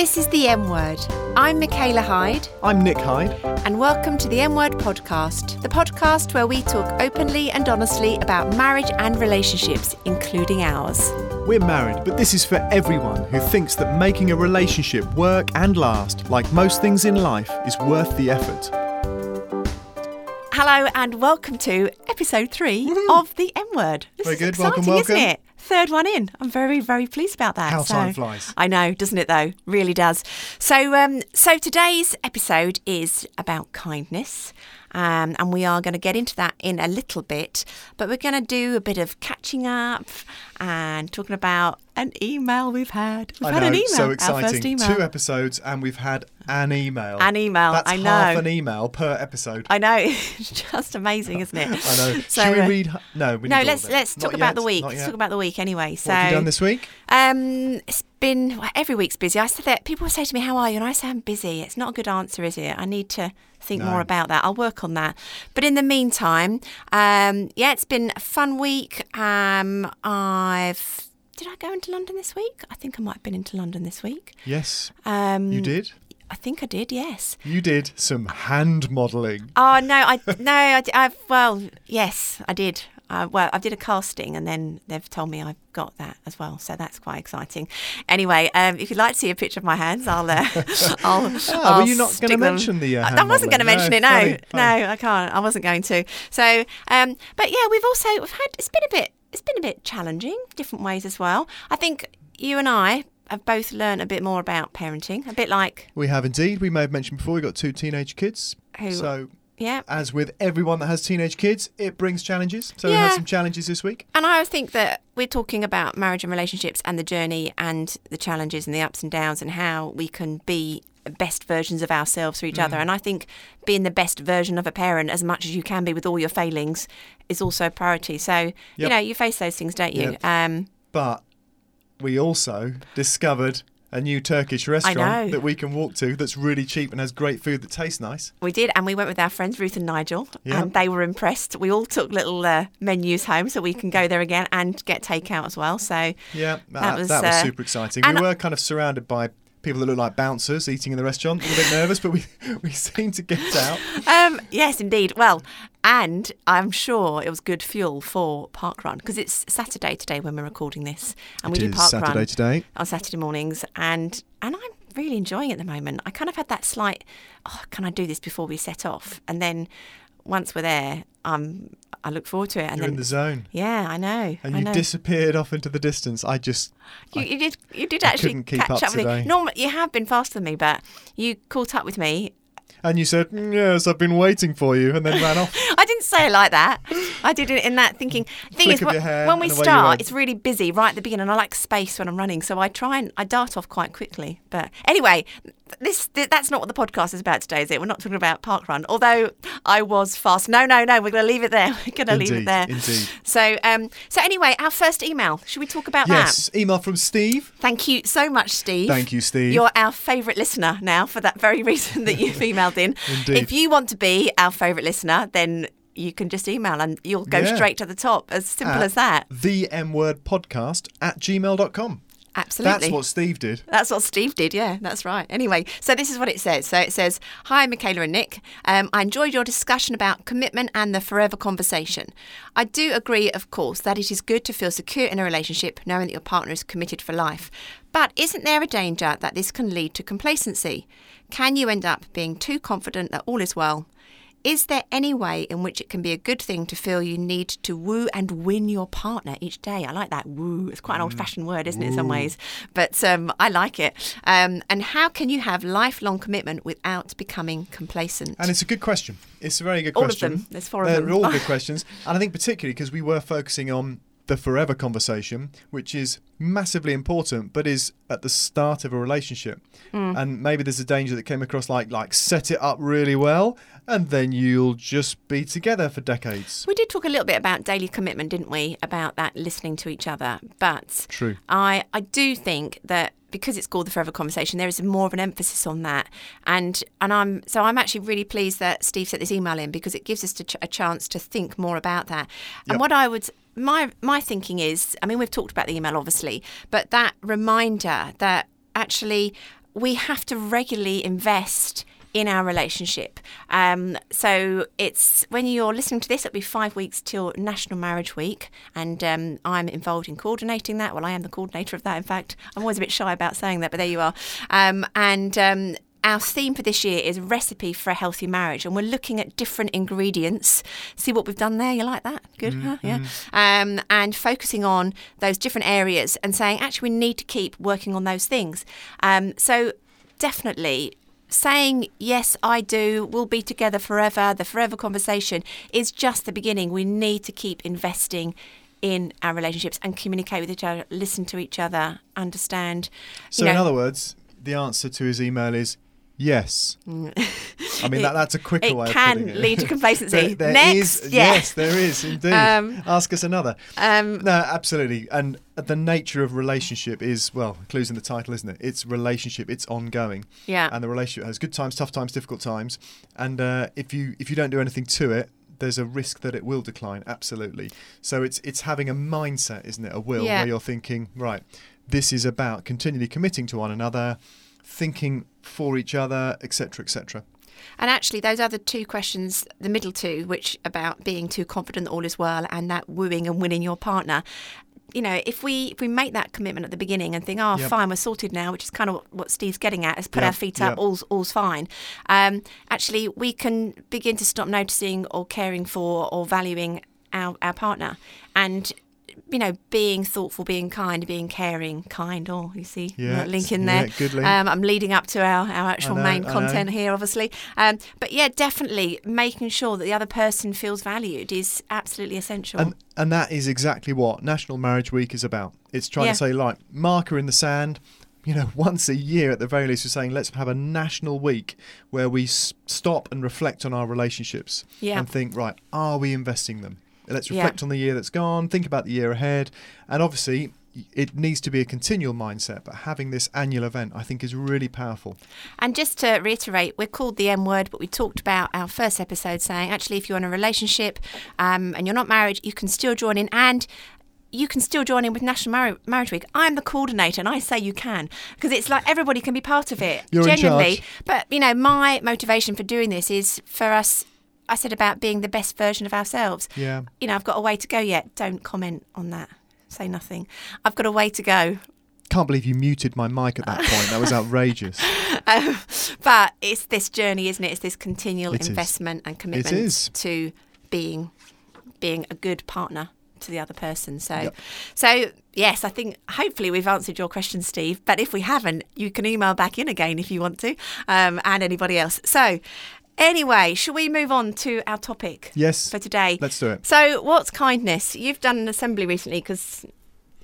This is the M Word. I'm Michaela Hyde, I'm Nick Hyde. and welcome to the M Word podcast, the podcast where we talk openly and honestly about marriage and relationships, including ours. We're married, but this is for everyone who thinks that making a relationship work and last, like most things in life, is worth the effort. Hello, and welcome to episode 3 of the M Word. This Very good. exciting, Welcome, isn't it? Third one in. I'm very, very pleased about that. How time flies. I know, doesn't it? Though, really does. So, um, so today's episode is about kindness, um, and we are going to get into that in a little bit. But we're going to do a bit of catching up and talking about an email we've had. We've I had know, an email. so exciting. first email. Two episodes, and we've had an email. An email, That's I half know. an email per episode. I know, it's just amazing, isn't it? I know. So, Should we uh, read? No, we No, let's let's Not talk about the week. Let's talk about the week anyway. So, What have you done this week? Um, it's been well, every week's busy. I said that people say to me, "How are you?" And I say, "I'm busy." It's not a good answer, is it? I need to think No. more about that. I'll work on that. But in the meantime, um, yeah, it's been a fun week. Um, I've did I go into London this week? I think I might have been into London this week. Yes, Um, you did. I think I did. Yes. You did some hand modelling. Oh no, I no, I, have well, yes, I did. Uh, well, I did a casting, and then they've told me I've got that as well, so that's quite exciting. Anyway, um, if you'd like to see a picture of my hands, I'll. Uh, I'll Ah, were I'll you not gonna mention the, uh, I, I wasn't going to mention No, it. No, funny, funny. no, I can't. I wasn't going to. So, um, but yeah, we've also we've had. It's been a bit. It's been a bit challenging, different ways as well. I think you and I have both learned a bit more about parenting, a bit like We have indeed. We may have mentioned before. We got two teenage kids. Who- So, yeah, as with everyone that has teenage kids, it brings challenges. So we had some challenges this week. And I think that we're talking about marriage and relationships and the journey and the challenges and the ups and downs and how we can be best versions of ourselves for each other. Mm. And I think being the best version of a parent as much as you can be with all your failings is also a priority. So, you know, you face those things, don't you? Um, But we also discovered a new Turkish restaurant that we can walk to that's really cheap and has great food that tastes nice. we did, and we went with our friends Ruth and Nigel, Yeah. and they were impressed. We all took little uh, menus home so we can go there again and get takeout as well. So, Yeah, that, That that was, was, uh, super exciting. We were kind of surrounded by people that look like bouncers eating in the restaurant. A little bit nervous, but we we seemed to get out. Um, yes, indeed. Well, and I'm sure it was good fuel for Park Run because it's Saturday today when we're recording this, and It we do is Park Saturday Run today. on Saturday mornings, and and I'm really enjoying it at the moment. I kind of had that slight, oh, can I do this before we set off? And then once we're there, um, I look forward to it, and You're then in the zone. yeah, I know, And I you know. disappeared off into the distance. I just You, I- you did. You did actually keep catch up up, with me. Normally, you have been faster than me, but you caught up with me and you said, "Mm, "Yes, I've been waiting for you," and then ran off. I didn't say it like that. I did it in that thinking. Thing is, hair when we and away you start, it's really busy right at the beginning. And I like space when I'm running, so I try and I dart off quite quickly. But anyway, this, th that's not what the podcast is about today, is it? We're not talking about park run. Although I was fast. No, no, no. We're going to leave it there. We're going to leave it there. indeed. So, um, so anyway, our first email. Should we talk about Yes, that? Yes. Email from Steve. Thank you so much, Steve. Thank you, Steve. You're our favourite listener now for that very reason that you've emailed in. Indeed. If you want to be our favourite listener, then you can just email and you'll go Yeah. straight to the top. As simple at as that. The M word podcast at gmail.com. Absolutely. That's what Steve did. That's what Steve did, yeah, that's right. Anyway, so this is what it says. So it says, Hi, Michaela and Nick. Um, I enjoyed your discussion about commitment and the forever conversation. I do agree, of course, that it is good to feel secure in a relationship knowing that your partner is committed for life. But isn't there a danger that this can lead to complacency? Can you end up being too confident that all is well? Is there any way in which it can be a good thing to feel you need to woo and win your partner each day? I like that woo. It's quite an old fashioned word, isn't it, in some ways? But um, I like it. Um, and how can you have lifelong commitment without becoming complacent? And it's a good question. It's a very good All of question. them. There's four of They're them. all good questions. And I think particularly because we were focusing on the forever conversation, which is massively important, but is at the start of a relationship. Hmm. And maybe there's a danger that came across like like set it up really well, and then you'll just be together for decades. we did talk a little bit about daily commitment, didn't we? About that listening to each other. But True. I, I do think that because it's called the Forever Conversation, there is more of an emphasis on that. And and I'm so I'm actually really pleased that Steve sent this email in because it gives us a chance to think more about that. And Yep. what I would my my thinking is, I mean, we've talked about the email obviously, but that reminder that actually we have to regularly invest in our relationship. Um, so it's when you're listening to this, it'll be five weeks till National Marriage Week, and um, I'm involved in coordinating that. Well, I am the coordinator of that. In fact, I'm always a bit shy about saying that, but there you are. Um, and um, our theme for this year is recipe for a healthy marriage, and we're looking at different ingredients. See what we've done there? You like that? Good, huh? Yeah. Um, and focusing on those different areas and saying, actually, we need to keep working on those things. Um, so definitely saying yes i do. We'll be together forever. The forever conversation is just the beginning. We need to keep investing in our relationships and communicate with each other listen to each other understand. So, you in other words, the answer to his email is yes. Mm. I mean, that, that's a quicker it way of can it. lead to complacency. There- there Next, is- yeah. yes, there is indeed. Um, Ask us another. um, No, absolutely. And the nature of relationship is, well, clues in the title, isn't it? It's relationship. It's ongoing. yeah And the relationship has good times, tough times, difficult times. And uh, if you if you don't do anything to it, there's a risk that it will decline. Absolutely. So it's it's having a mindset, isn't it? A will Yeah. where you're thinking, right, this is about continually committing to one another, thinking for each other, etc., etc. And actually, those other two questions, the middle two, which about being too confident all is well, and that wooing and winning your partner. You know, if we if we make that commitment at the beginning and think, oh, Yep. fine, we're sorted now, which is kind of what Steve's getting at, is put Yep, our feet up, yep. all's all's fine. Um, actually, we can begin to stop noticing or caring for or valuing our our partner, and you know, being thoughtful, being kind, being caring, kind. Or you see, Yeah, link in yeah, there. good link. Um, I'm leading up to our, our actual know, main content here, obviously. Um, but yeah, definitely making sure that the other person feels valued is absolutely essential. And and that is exactly what National Marriage Week is about. It's trying Yeah. to say, like, marker in the sand. You know, once a year at the very least, we're saying let's have a national week where we s- stop and reflect on our relationships Yeah. and think, right, are we investing them? Let's Yeah. reflect on the year that's gone, think about the year ahead, and obviously. It needs to be a continual mindset, but having this annual event, I think, is really powerful. And just to reiterate, we're called the M word, but we talked about our first episode saying actually, if you're in a relationship um, and you're not married, you can still join in and you can still join in with National Mar- Marriage Week. I'm the coordinator, and I say you can because it's like everybody can be part of it. You're in genuinely. But you know, my motivation for doing this is for us. I said about being the best version of ourselves. Yeah. You know, I've got a way to go yet. Don't comment on that. Say nothing. I've got a way to go. Can't believe you muted my mic at that point. That was outrageous. Um, but it's this journey, isn't it? It's this continual It is. investment and commitment is. to being being a good partner to the other person. So, Yep. so yes, I think hopefully we've answered your question, Steve. But if we haven't, you can email back in again if you want to, um, and anybody else. So. Anyway, shall we move on to our topic Yes. for today? Let's do it. So, what's kindness? You've done an assembly recently because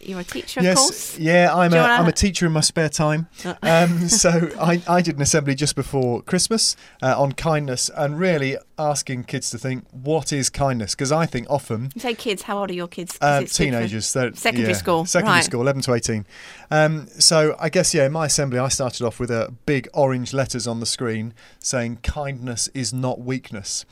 you're a teacher, of yes, course. yeah, I'm a, Uh. am a teacher in my spare time. Um, so I, I did an assembly just before Christmas uh, on kindness and really asking kids to think, what is kindness? Because I think often You say kids. How old are your kids? uh, it's teenagers, Secondary yeah, school, secondary right. school, 11 to 18. Um, so I guess, yeah, in my assembly, I started off with a big orange letters on the screen saying, kindness is not weakness.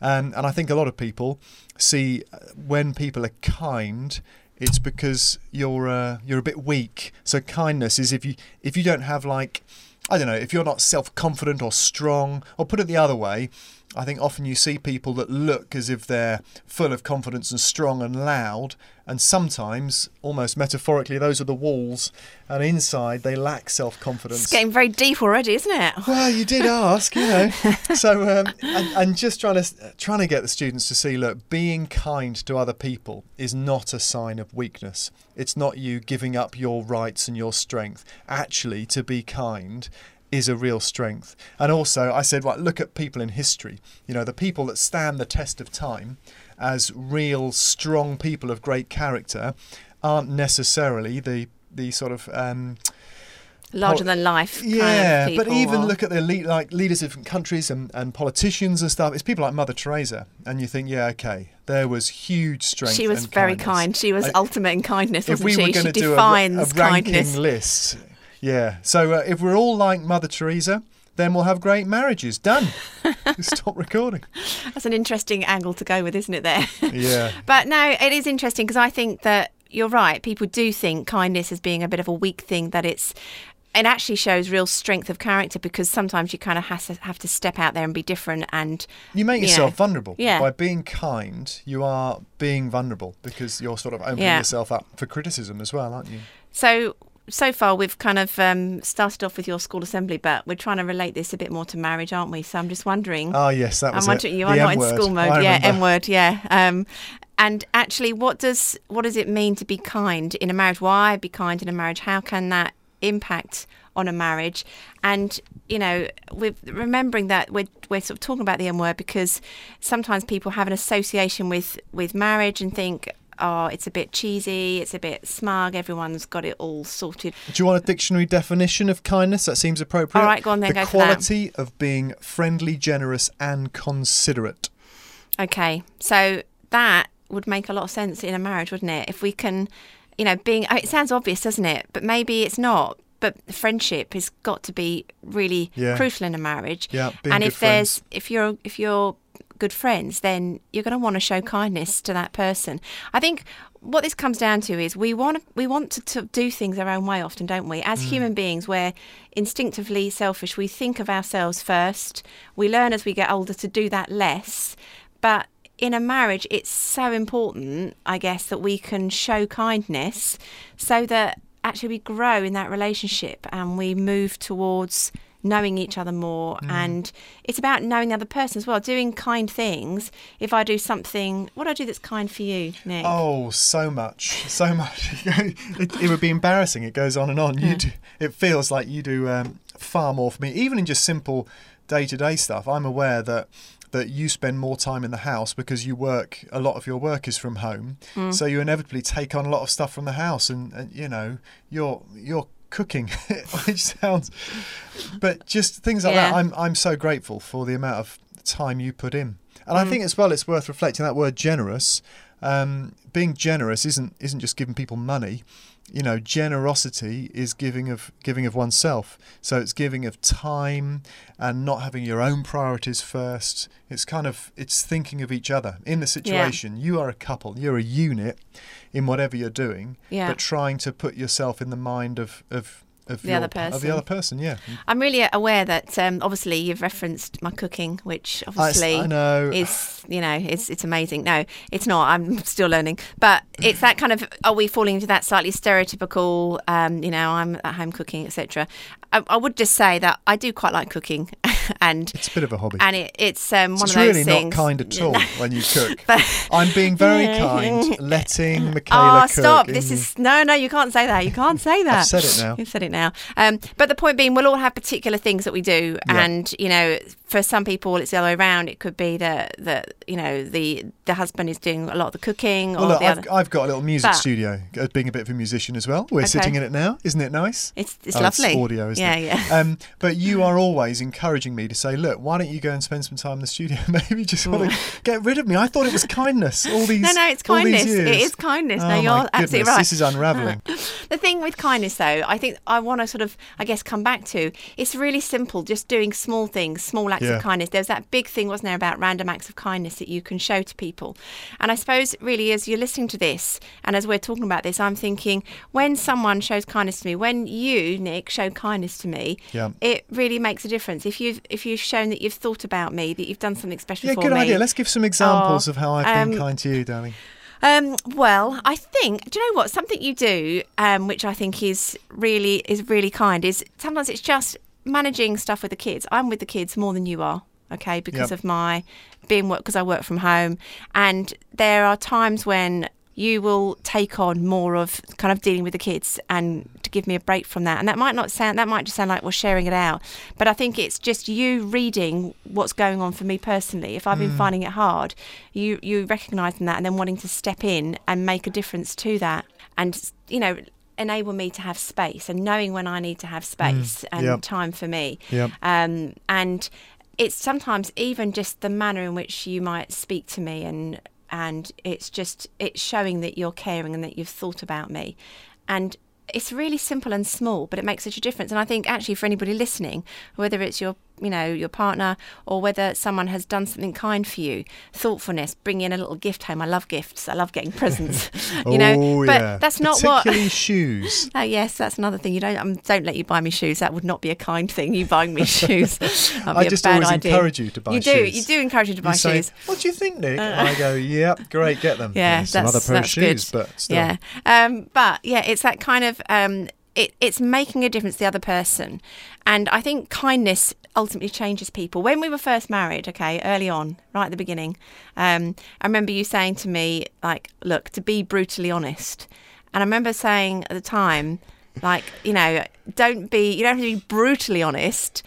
Um, and I think a lot of people see uh, when people are kind, it's because you're uh, you're a bit weak. So kindness is if you if you don't have like I don't know if you're not self confident or strong, or put it the other way, I think often you see people that look as if they're full of confidence and strong and loud, and sometimes, almost metaphorically, those are the walls, and inside they lack self confidence. It's getting very deep already, isn't it? Well, you did ask, you know. So, um, and, and just trying to trying to get the students to see, look, being kind to other people is not a sign of weakness. It's not you giving up your rights and your strength. Actually, to be kind is a real strength. And also, I said, right, look at people in history. You know, the people that stand the test of time as real strong people of great character aren't necessarily the the sort of um, Larger than life. kind of yeah, but even or- look at the le- like leaders of different countries and, and politicians and stuff. It's people like Mother Teresa, and you think, yeah, okay, there was huge strength. She was very kindness. kind. She was ultimate in kindness, If wasn't we she? were she going to do a, defines a ranking kindness. list, yeah. So uh, if we're all like Mother Teresa, then we'll have great marriages. Done. Stop recording. That's an interesting angle to go with, isn't it? There. Yeah. But no, it is interesting because I think that you're right. People do think kindness as being a bit of a weak thing, that it's it actually shows real strength of character because sometimes you kind of has to have to step out there and be different and You make you yourself know, vulnerable. Yeah. By being kind, you are being vulnerable because you're sort of opening Yeah. yourself up for criticism as well, aren't you? So so far we've kind of um, started off with your school assembly, but we're trying to relate this a bit more to marriage, aren't we? So I'm just wondering. Oh yes, that was I'm it. wondering you The are not in school mode, I yeah. M word, yeah. Um, and actually, what does what does it mean to be kind in a marriage? Why be kind in a marriage? How can that impact on a marriage? And you know, with remembering that we're we're sort of talking about the M word because sometimes people have an association with with marriage and think. Oh, it's a bit cheesy. It's a bit smug. Everyone's got it all sorted. Do you want a dictionary definition of kindness? That seems appropriate. All right, go on then, The go for that. quality of being friendly, generous, and considerate. Okay, so that would make a lot of sense in a marriage, wouldn't it? If we can, you know, being oh, it sounds obvious, doesn't it? But maybe it's not. But friendship has got to be really Yeah. crucial in a marriage. Yeah, being and if there's if you're if you're good friends, then you're going to want to show kindness to that person. I think what this comes down to is we want we want to, to do things our own way often, don't we? Mm. As human beings, we're instinctively selfish. We think of ourselves first. We learn as we get older to do that less. But in a marriage, it's so important, I guess, that we can show kindness so that actually we grow in that relationship and we move towards knowing each other more and it's about knowing the other person as well doing kind things if i do something what do i do that's kind for you nick Oh, so much, so much. it, it would be embarrassing. It goes on and on. You do. It feels like you do um, far more for me, even in just simple day-to-day stuff. I'm aware that that you spend more time in the house because you work. A lot of your work is from home, Mm. so you inevitably take on a lot of stuff from the house, and, and you know you're you're cooking, which sounds. But just things like that. I'm I'm so grateful for the amount of time you put in, and Mm. I think as well it's worth reflecting that word generous. Um, being generous isn't isn't just giving people money. You know, generosity is giving of giving of oneself. So it's giving of time and not having your own priorities first. It's kind of it's thinking of each other in the situation. You are a couple. You're a unit in whatever you're doing, Yeah. but trying to put yourself in the mind of of of The your, other of the person. other person. Yeah, i'm really aware that um, obviously you've referenced my cooking which I, obviously I know. is you know it's it's amazing no it's not i'm still learning but it's that kind of are we falling into that slightly stereotypical um you know i'm at home cooking etc I, I would just say that i do quite like cooking and It's a bit of a hobby. and it, it's um one it's of those really things not kind at all when you cook. but I'm being very kind, letting Michaela cook. Oh, stop! This in- is no, no. You can't say that. You can't say that. I've said it now. You've said it now. Um, but the point being, we'll all have particular things that we do, Yeah. and you know, for some people, it's the other way around. It could be that that you know the the husband is doing a lot of the cooking, Well, or look, the I've, other. I've got a little music But- studio. uh, Being a bit of a musician as well, we're Okay. sitting in it now. Isn't it nice? It's it's Oh, lovely. audio, isn't yeah, yeah. Um, but you are always encouraging me to say, look, why don't you go and spend some time in the studio? Maybe you just want to get rid of me. I thought it was kindness. All these No, no, it's kindness. It is kindness. Oh, no, my you're absolutely right. This is unraveling. The thing with kindness, though, I think I want to sort of, I guess, come back to it's really simple, just doing small things, small acts Yeah. of kindness. There's that big thing, wasn't there, about random acts of kindness that you can show to people. And I suppose, really, as you're listening to this and as we're talking about this, I'm thinking when someone shows kindness to me, when you, Nick, show kindness to me, Yeah. it really makes a difference. If you've if you've shown that you've thought about me, that you've done something special Yeah, for good idea. Let's give some examples Oh, of how I've been um, kind to you, darling. Um, well, I think. Do you know what? Something you do, um, which I think is really is really kind, is sometimes it's just managing stuff with the kids. I'm with the kids more than you are. Okay, because Yep. of my being work because I work from home, and there are times when you will take on more of kind of dealing with the kids and to give me a break from that. And that might not sound that might just sound like we're sharing it out but i think it's just you reading what's going on for me personally. If i've been finding it hard you you recognizing that and then wanting to step in and make a difference to that and you know enable me to have space and knowing when i need to have space and Yep. time for me. Yep. um, and it's sometimes even just the manner in which you might speak to me and and it's just it's showing that you're caring and that you've thought about me. And it's really simple and small but it makes such a difference. And i think actually for anybody listening whether it's your you know, your partner, or whether someone has done something kind for you. Thoughtfulness, bring in a little gift home. I love gifts. I love getting presents. you know, oh, but yeah. that's not what. Particularly shoes. Oh yes, that's another thing. You don't um, don't let you buy me shoes. That would not be a kind thing. You buying me shoes. I just always idea. encourage you to buy shoes. you do. shoes. You do encourage you to buy You say, shoes. Uh, What do you think, Nick? I go, yep, great, get them. Yeah, some that's, other pair of shoes, good. but still. Yeah, um, but yeah, it's that kind of um, it, it's making a difference to the other person, and I think kindness ultimately changes people. When we were first married, okay, early on, right at the beginning, um, I remember you saying to me like, "Look, to be brutally honest," and I remember saying at the time, like, you know, don't be, you don't have to be brutally honest.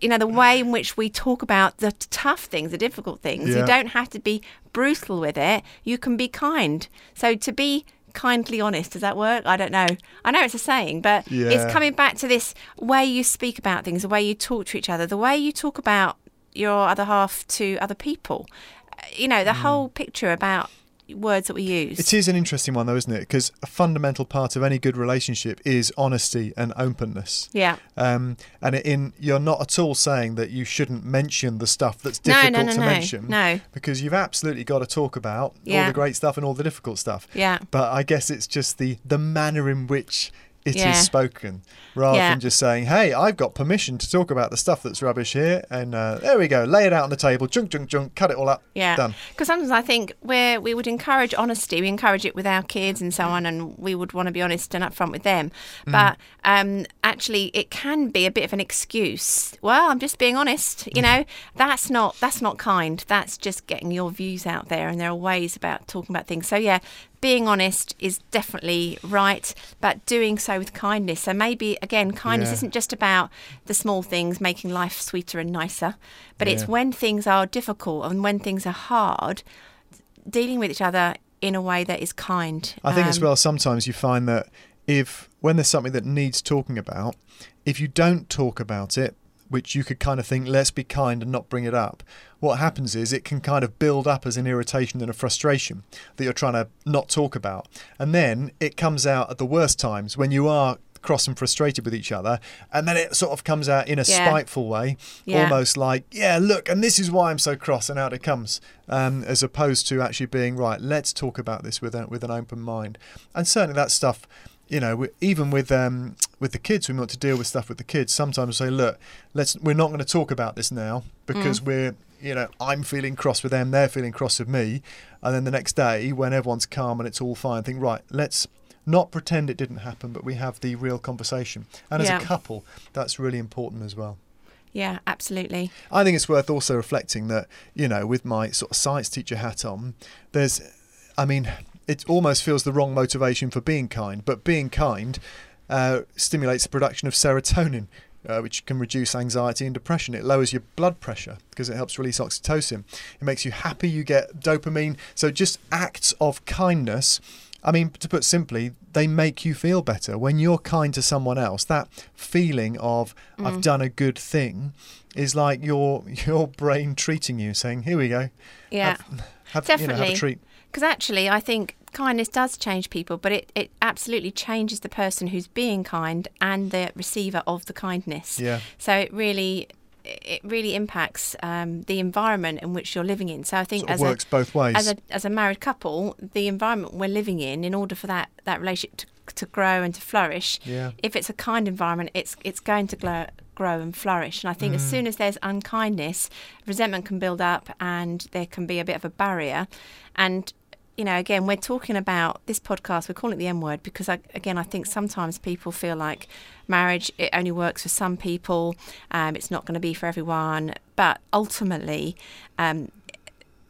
You know, the way in which we talk about the tough things, the difficult things, Yeah. you don't have to be brutal with it. You can be kind. So to be kindly honest, does that work? I don't know. I know it's a saying, but Yeah. it's coming back to this way you speak about things, the way you talk to each other, the way you talk about your other half to other people. Uh, You know, the whole picture about words that we use. It is an interesting one, though, isn't it? Because a fundamental part of any good relationship is honesty and openness. yeah. Um, and in you're not at all saying that you shouldn't mention the stuff that's difficult no, no, to no. mention. No. Because you've absolutely got to talk about all the great stuff and all the difficult stuff. Yeah. But I guess it's just the the manner in which it is Yeah. spoken, rather Yeah. than just saying, "Hey, I've got permission to talk about the stuff that's rubbish here," and uh, there we go, lay it out on the table, junk, junk, junk, cut it all up, Yeah. done. Because sometimes I think where we would encourage honesty, we encourage it with our kids and so on, and we would want to be honest and upfront with them. Mm. But um, actually, it can be a bit of an excuse. Well, I'm just being honest. Mm. You know, that's not that's not kind. That's just getting your views out there, and there are ways about talking about things. So yeah. Being honest is definitely right, but doing so with kindness. So maybe again, kindness Yeah. isn't just about the small things making life sweeter and nicer, but it's when things are difficult and when things are hard, dealing with each other in a way that is kind. I think as Um, well, sometimes you find that if when there's something that needs talking about, if you don't talk about it, which you could kind of think, let's be kind and not bring it up. What happens is it can kind of build up as an irritation and a frustration that you're trying to not talk about. And then it comes out at the worst times when you are cross and frustrated with each other. And then it sort of comes out in a Yeah. spiteful way, Yeah. almost like, yeah, look, and this is why I'm so cross, and out it comes, um, as opposed to actually being, right, let's talk about this with, a, with an open mind. And certainly that stuff you know, we- even with um, with the kids, we want to deal with stuff with the kids. Sometimes say, look, let's we're not going to talk about this now because we're you know I'm feeling cross with them, they're feeling cross with me, and then the next day when everyone's calm and it's all fine, think right, let's not pretend it didn't happen, but we have the real conversation. And as a couple, that's really important as well. yeah, absolutely. I think it's worth also reflecting that, you know, with my sort of science teacher hat on, there's, I mean, it almost feels the wrong motivation for being kind, but being kind uh, stimulates the production of serotonin, uh, which can reduce anxiety and depression. It lowers your blood pressure because it helps release oxytocin. It makes you happy, you get dopamine. So just acts of kindness. I mean, to put simply, they make you feel better. When you're kind to someone else, that feeling of I've done a good thing is like your your brain treating you, saying, "Here we go, Yeah. have you know, have Definitely. a treat." Because actually, I think kindness does change people, but it, it absolutely changes the person who's being kind and the receiver of the kindness. Yeah. So it really it really impacts um, the environment in which you're living in. So I think Sort as works a both ways. as a as a married couple, the environment we're living in, in order for that that relationship to, to grow and to flourish, Yeah. if it's a kind environment, it's it's going to grow, grow and flourish. And I think as Mm. soon as there's unkindness, resentment can build up, and there can be a bit of a barrier. And you know, again, we're talking about this podcast. We're calling it the M word because, I, again, I think sometimes people feel like marriage it only works for some people. Um, it's not going to be for everyone. But ultimately, um,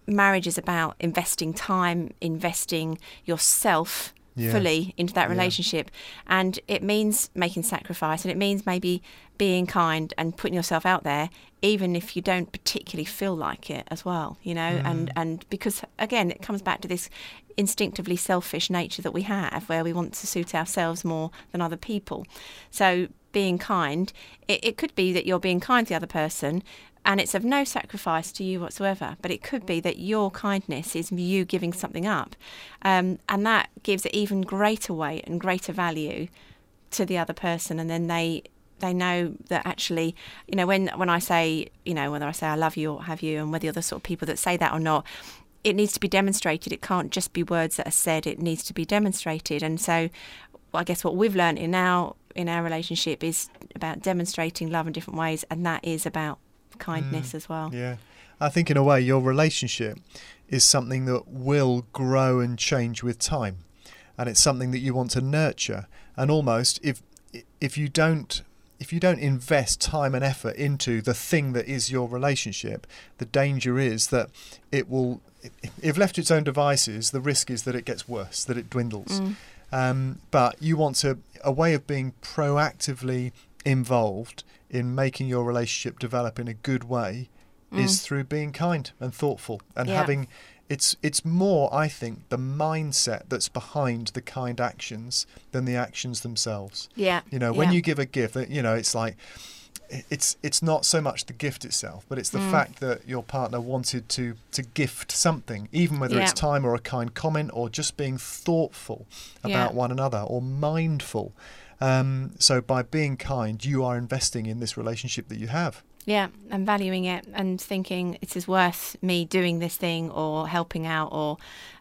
marriage is about investing time, investing yourself Yeah. fully into that Yeah. relationship. And it means making sacrifice and it means maybe being kind and putting yourself out there, even if you don't particularly feel like it as well, you know, Mm. and, and because again, it comes back to this instinctively selfish nature that we have where we want to suit ourselves more than other people. So being kind, it, it could be that you're being kind to the other person and it's of no sacrifice to you whatsoever. But it could be that your kindness is you giving something up, um, and that gives it even greater weight and greater value to the other person, and then they they know that actually, you know, when when I say, you know, whether I say I love you or have you, and whether you're the sort of people that say that or not, it needs to be demonstrated. It can't just be words that are said. It needs to be demonstrated. And so, I guess what we've learned in our in our relationship is about demonstrating love in different ways, and that is about kindness mm. as well. Yeah. I think in a way your relationship is something that will grow and change with time. And it's something that you want to nurture. And almost if if you don't if you don't invest time and effort into the thing that is your relationship, the danger is that it will if left to its own devices, the risk is that it gets worse, that it dwindles. Mm. Um, but you want to a way of being proactively involved in making your relationship develop in a good way is through being kind and thoughtful and Mm. Yeah. having it's it's more I think the mindset that's behind the kind actions than the actions themselves. Yeah. You know, when yeah. you give a gift, you know, it's like it's it's not so much the gift itself, but it's the Mm. fact that your partner wanted to to gift something, even whether it's time or a kind comment or just being thoughtful Yeah. about one another or mindful. Um, so by being kind, you are investing in this relationship that you have. Yeah, and valuing it and thinking it is worth me doing this thing or helping out or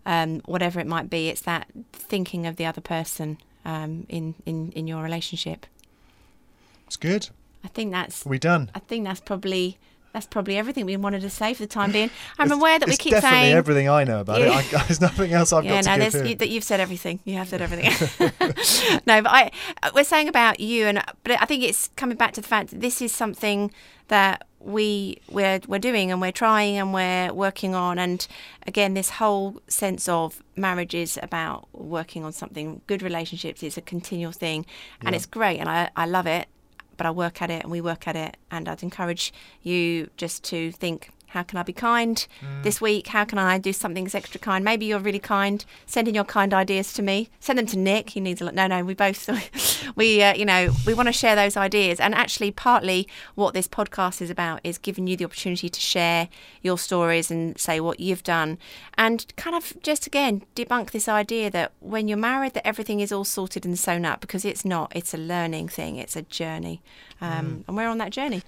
um, whatever it might be. It's that thinking of the other person um, in, in, in your relationship. It's good. I think that's Are we done? I think that's probably that's probably everything we wanted to say for the time being. I'm It's- aware that we keep definitely saying everything I know about Yeah. it. I, there's nothing else I've yeah, got no, to give you, that you've said everything. You have said everything. no, but I, we're saying about you, and but I think it's coming back to the fact that this is something that we we're we're doing and we're trying and we're working on. And again, this whole sense of marriage is about working on something. Good relationships is a continual thing, and Yeah. it's great, and I I love it. But I work at it, and we work at it, and I'd encourage you just to think how can I be kind Mm. this week? How can I do something that's extra kind? Maybe you're really kind. Send in your kind ideas to me. Send them to Nick. He needs a lot. No, no, we both, we, uh, you know, we want to share those ideas. And actually, partly what this podcast is about is giving you the opportunity to share your stories and say what you've done, and kind of just again debunk this idea that when you're married, that everything is all sorted and sewn up because it's not. It's a learning thing. It's a journey, Mm. um, and we're on that journey.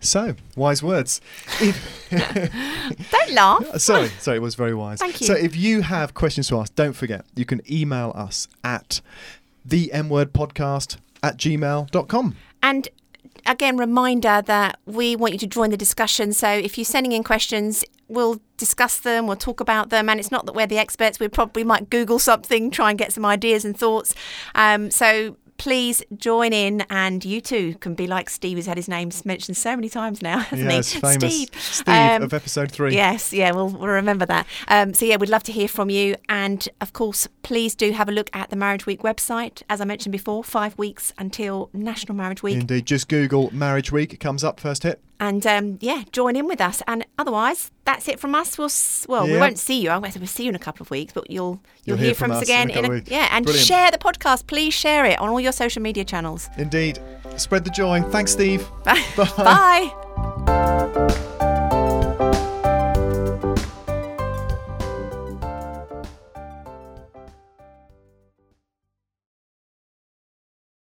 So, wise words. Don't laugh. sorry, sorry, it was very wise. Thank you. So, if you have questions to ask, don't forget, you can email us at the M word podcast at gmail.com. And again, reminder that we want you to join the discussion. So if you're sending in questions, we'll discuss them, we'll talk about them. And it's not that we're the experts, we probably might Google something, try and get some ideas and thoughts. Um, so please join in, and you too can be like Steve, who's had his name mentioned so many times now, hasn't Yes, he? famous. Steve. Steve Um, of episode three. Yes, yeah, we'll, we'll remember that. Um, so, yeah, we'd love to hear from you. And of course, please do have a look at the Marriage Week website. As I mentioned before, five weeks until National Marriage Week. Indeed, just Google marriage week. It comes up first hit. And um, yeah, join in with us. And otherwise, that's it from us. We'll well, we Yeah. won't see you. I'm going to see you in a couple of weeks, but you'll you'll, hear, from, us again. in a of weeks. yeah, and Brilliant. share the podcast. Please share it on all your social media channels. Indeed. Spread the joy. Thanks, Steve. Bye. Bye. Bye.